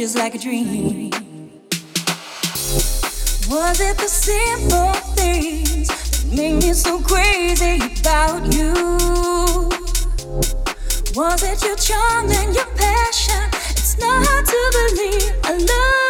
just like a dream. Was it the simple things that made me so crazy about you? Was it your charm and your passion? It's not hard to believe I love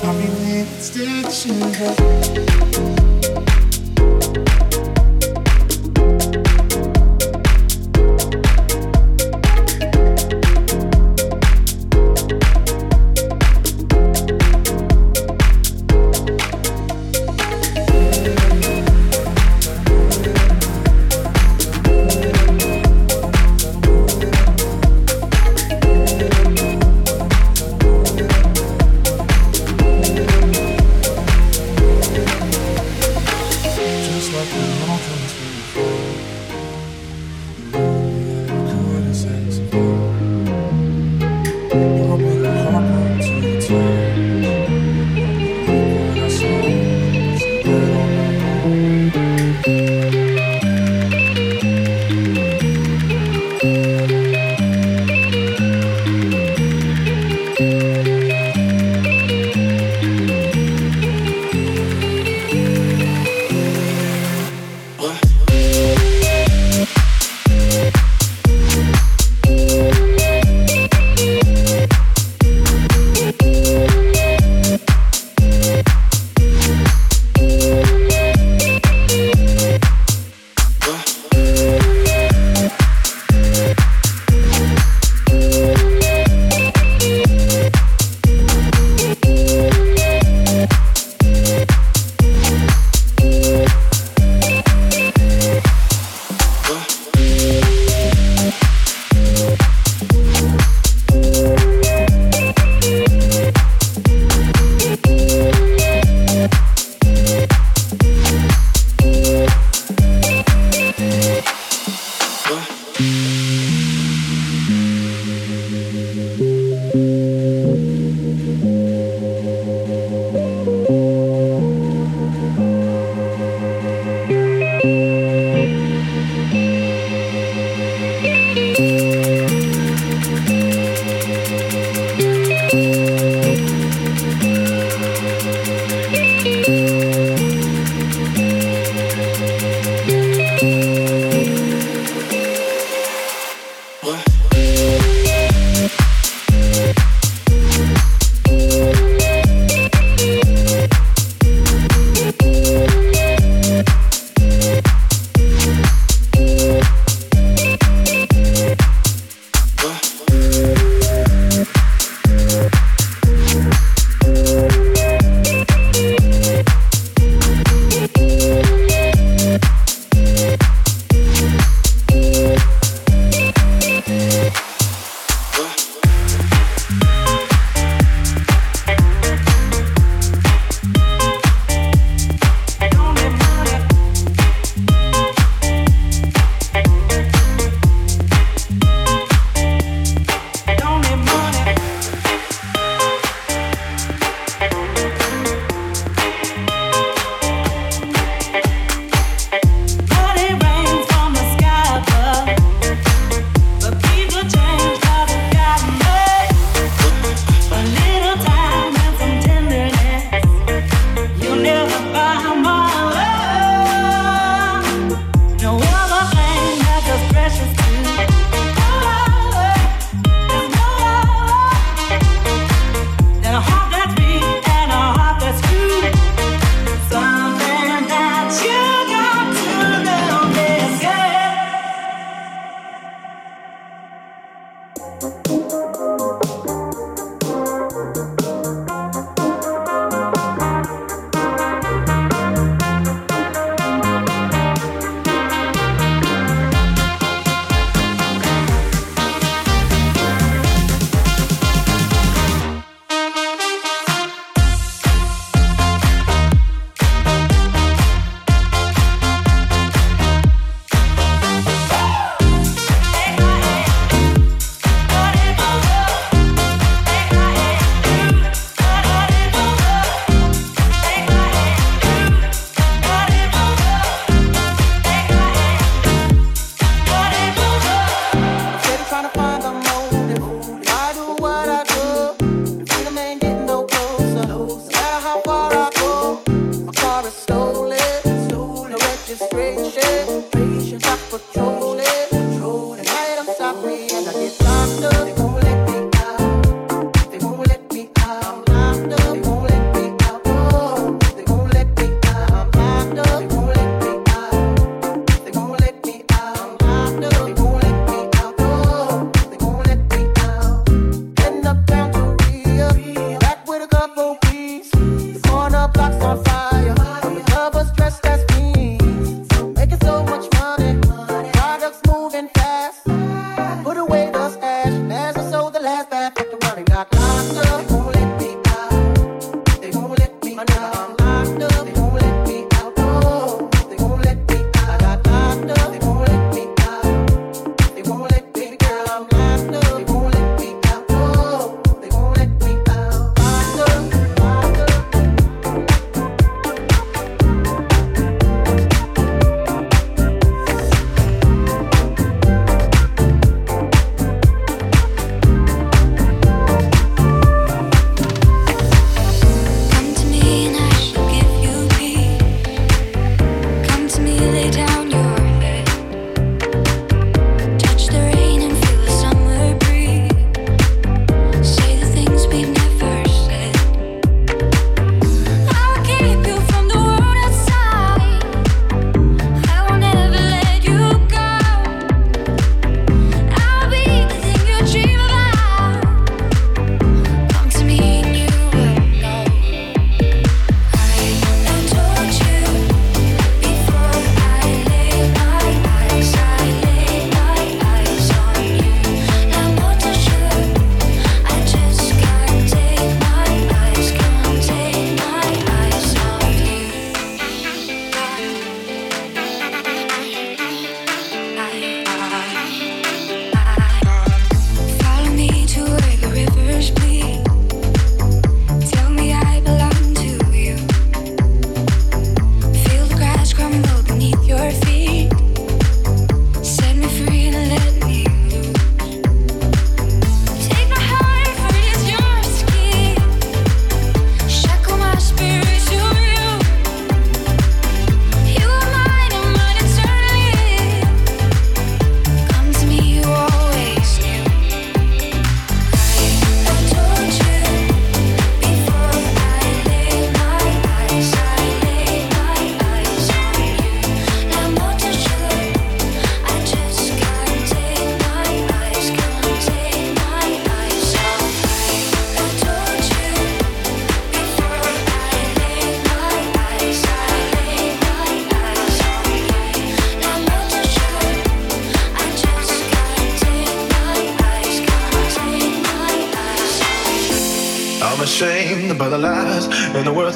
How many minutes did?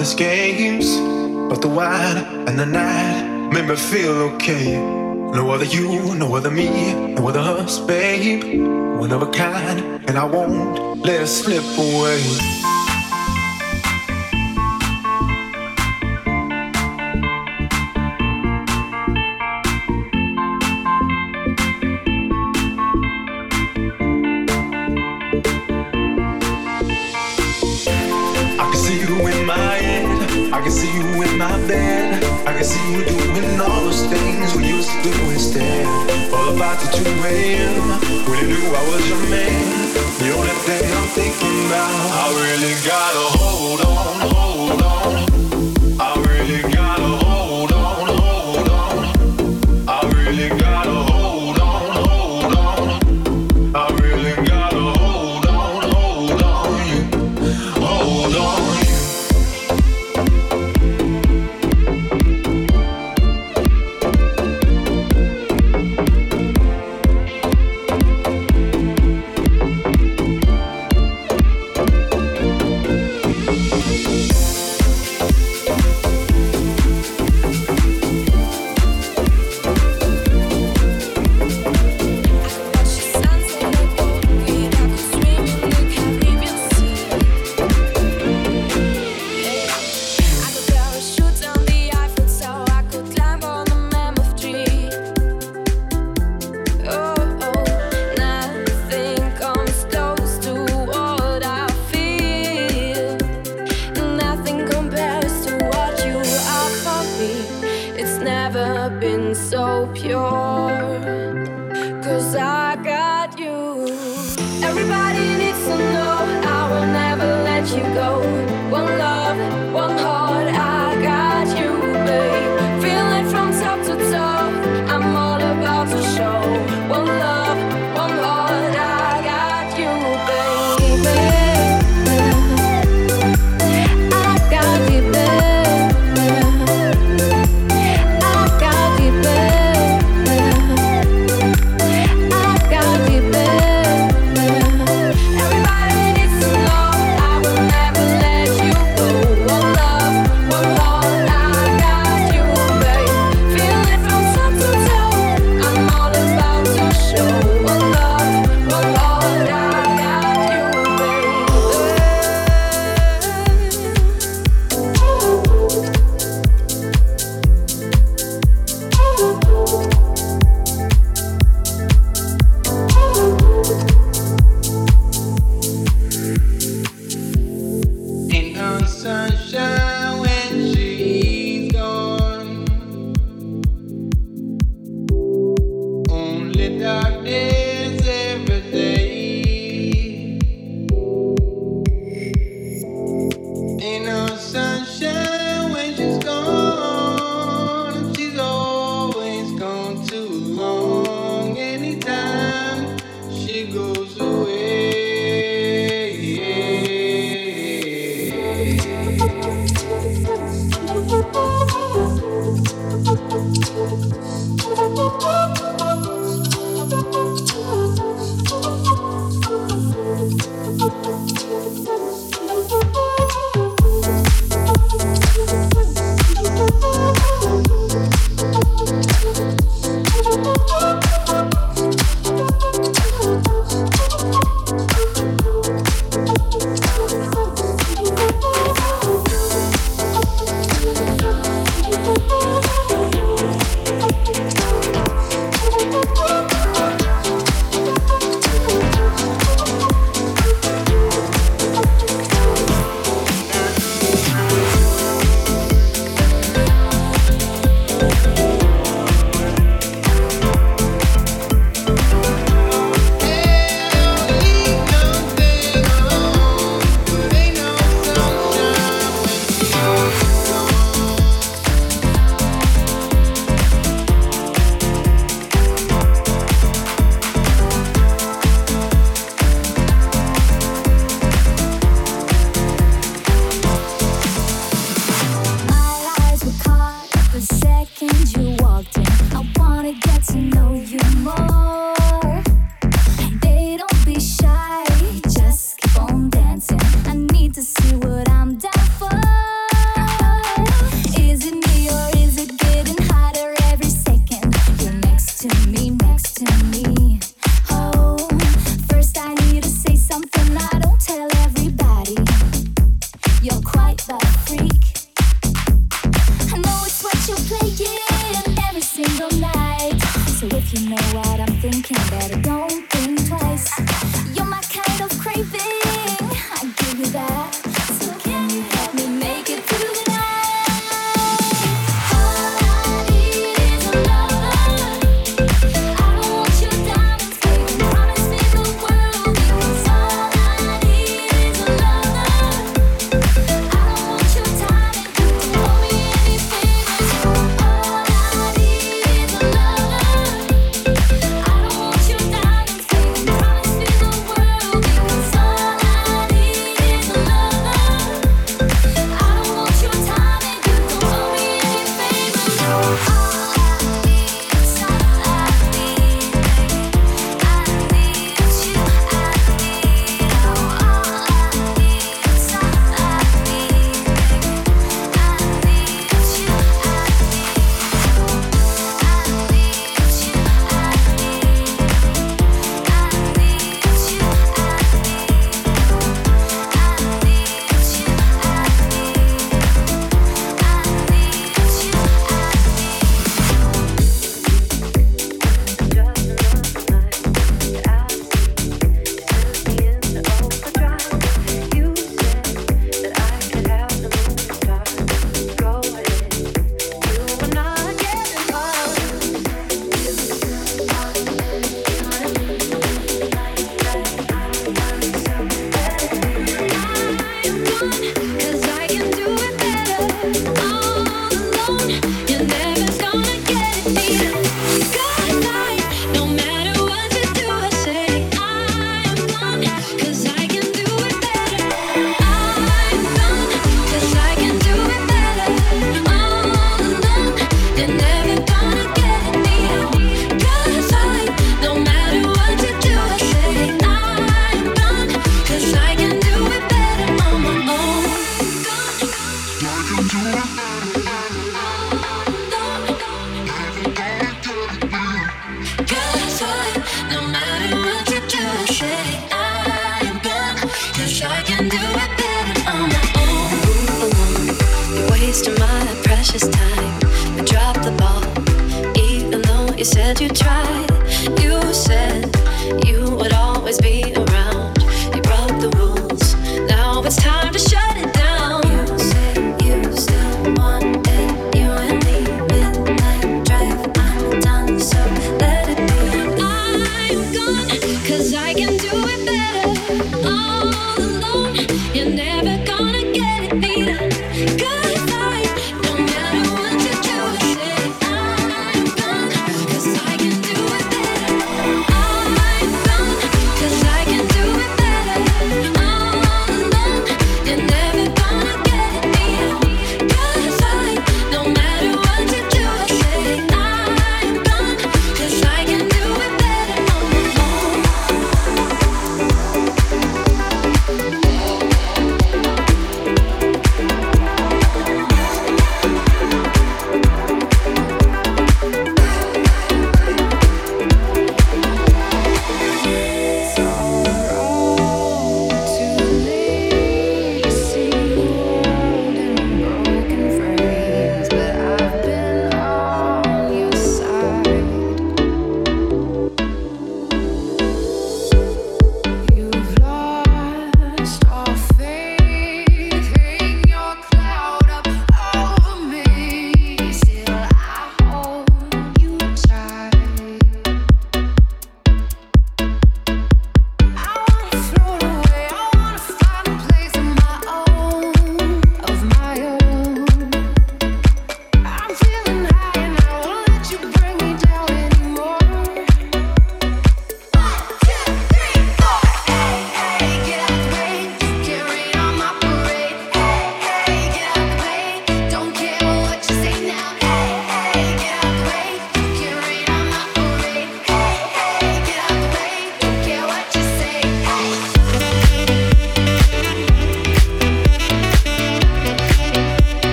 hopeless games, but the wine and the night made me feel okay. No other you, no other me, no other us, babe. One of a kind, and I won't let it slip away. I see you doing all those things we used to do instead. All about the 2 a.m. When you knew I was your man. The only thing I'm thinking about, I really got all.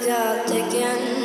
I'm running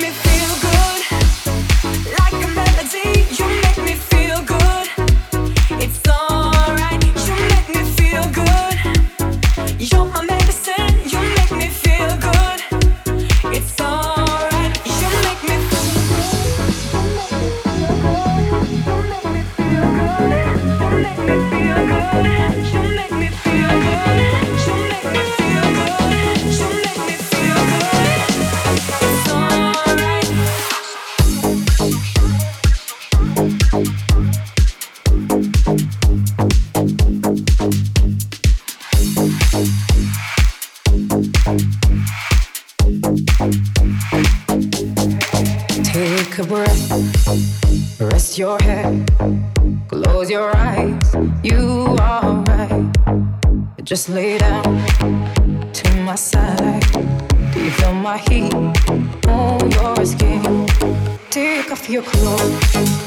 me feel good. Just lay down to my side. Do you feel my heat oh, on your skin? Take off your clothes.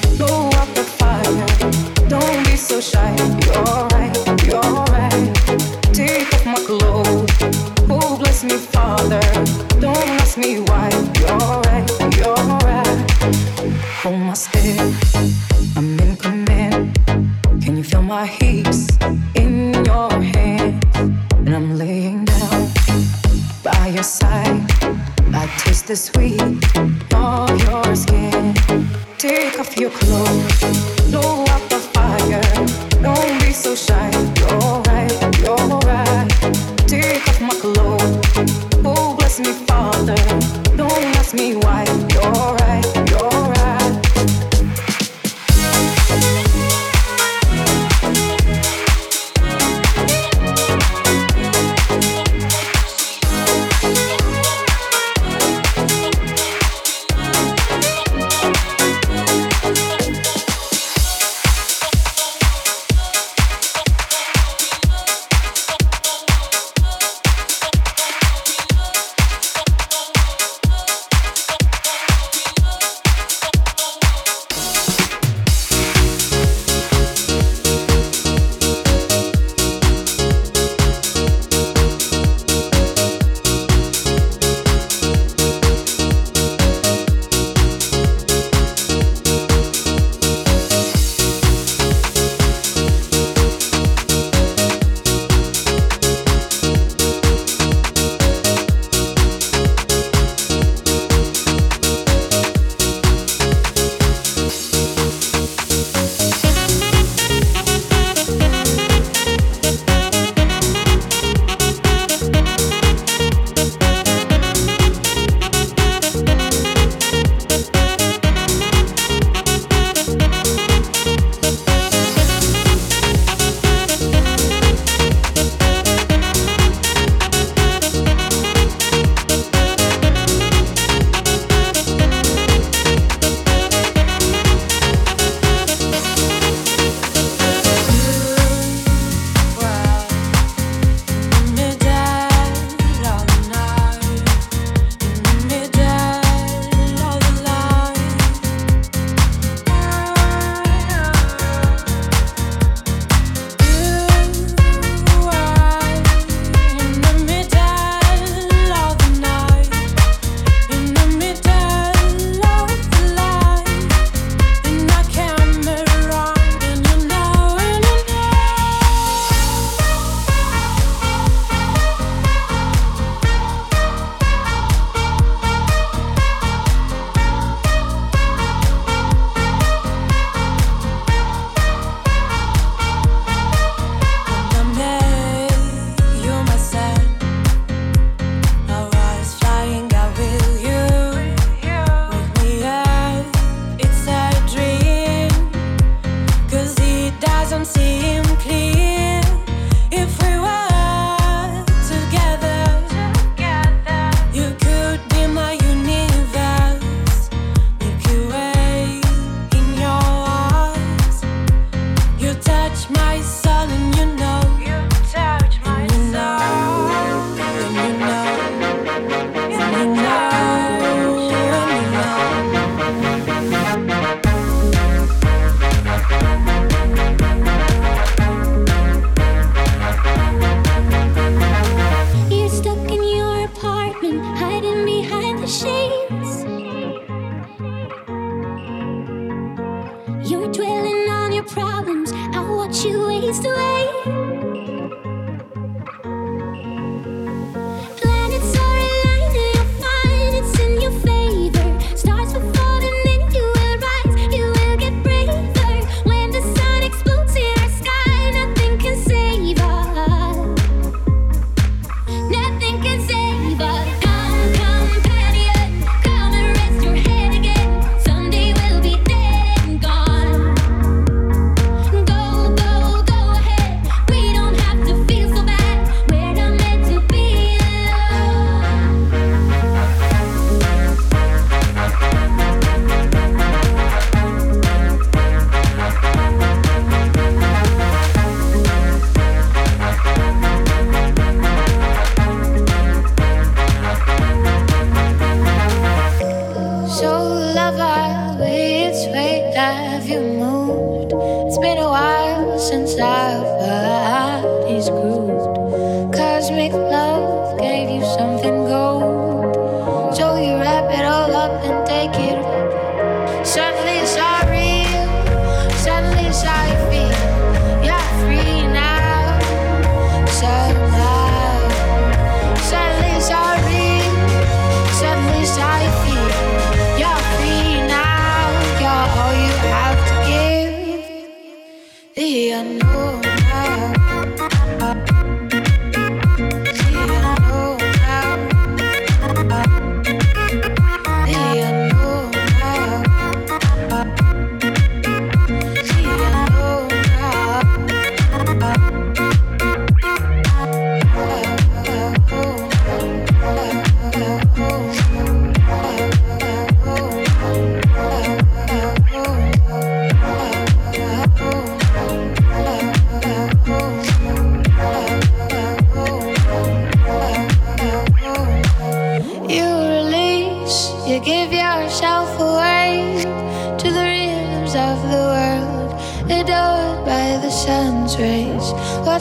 I know.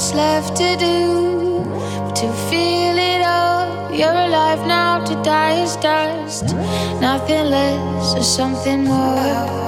What's left to do to feel it all. You're alive now, to die is dust. Nothing less or something more.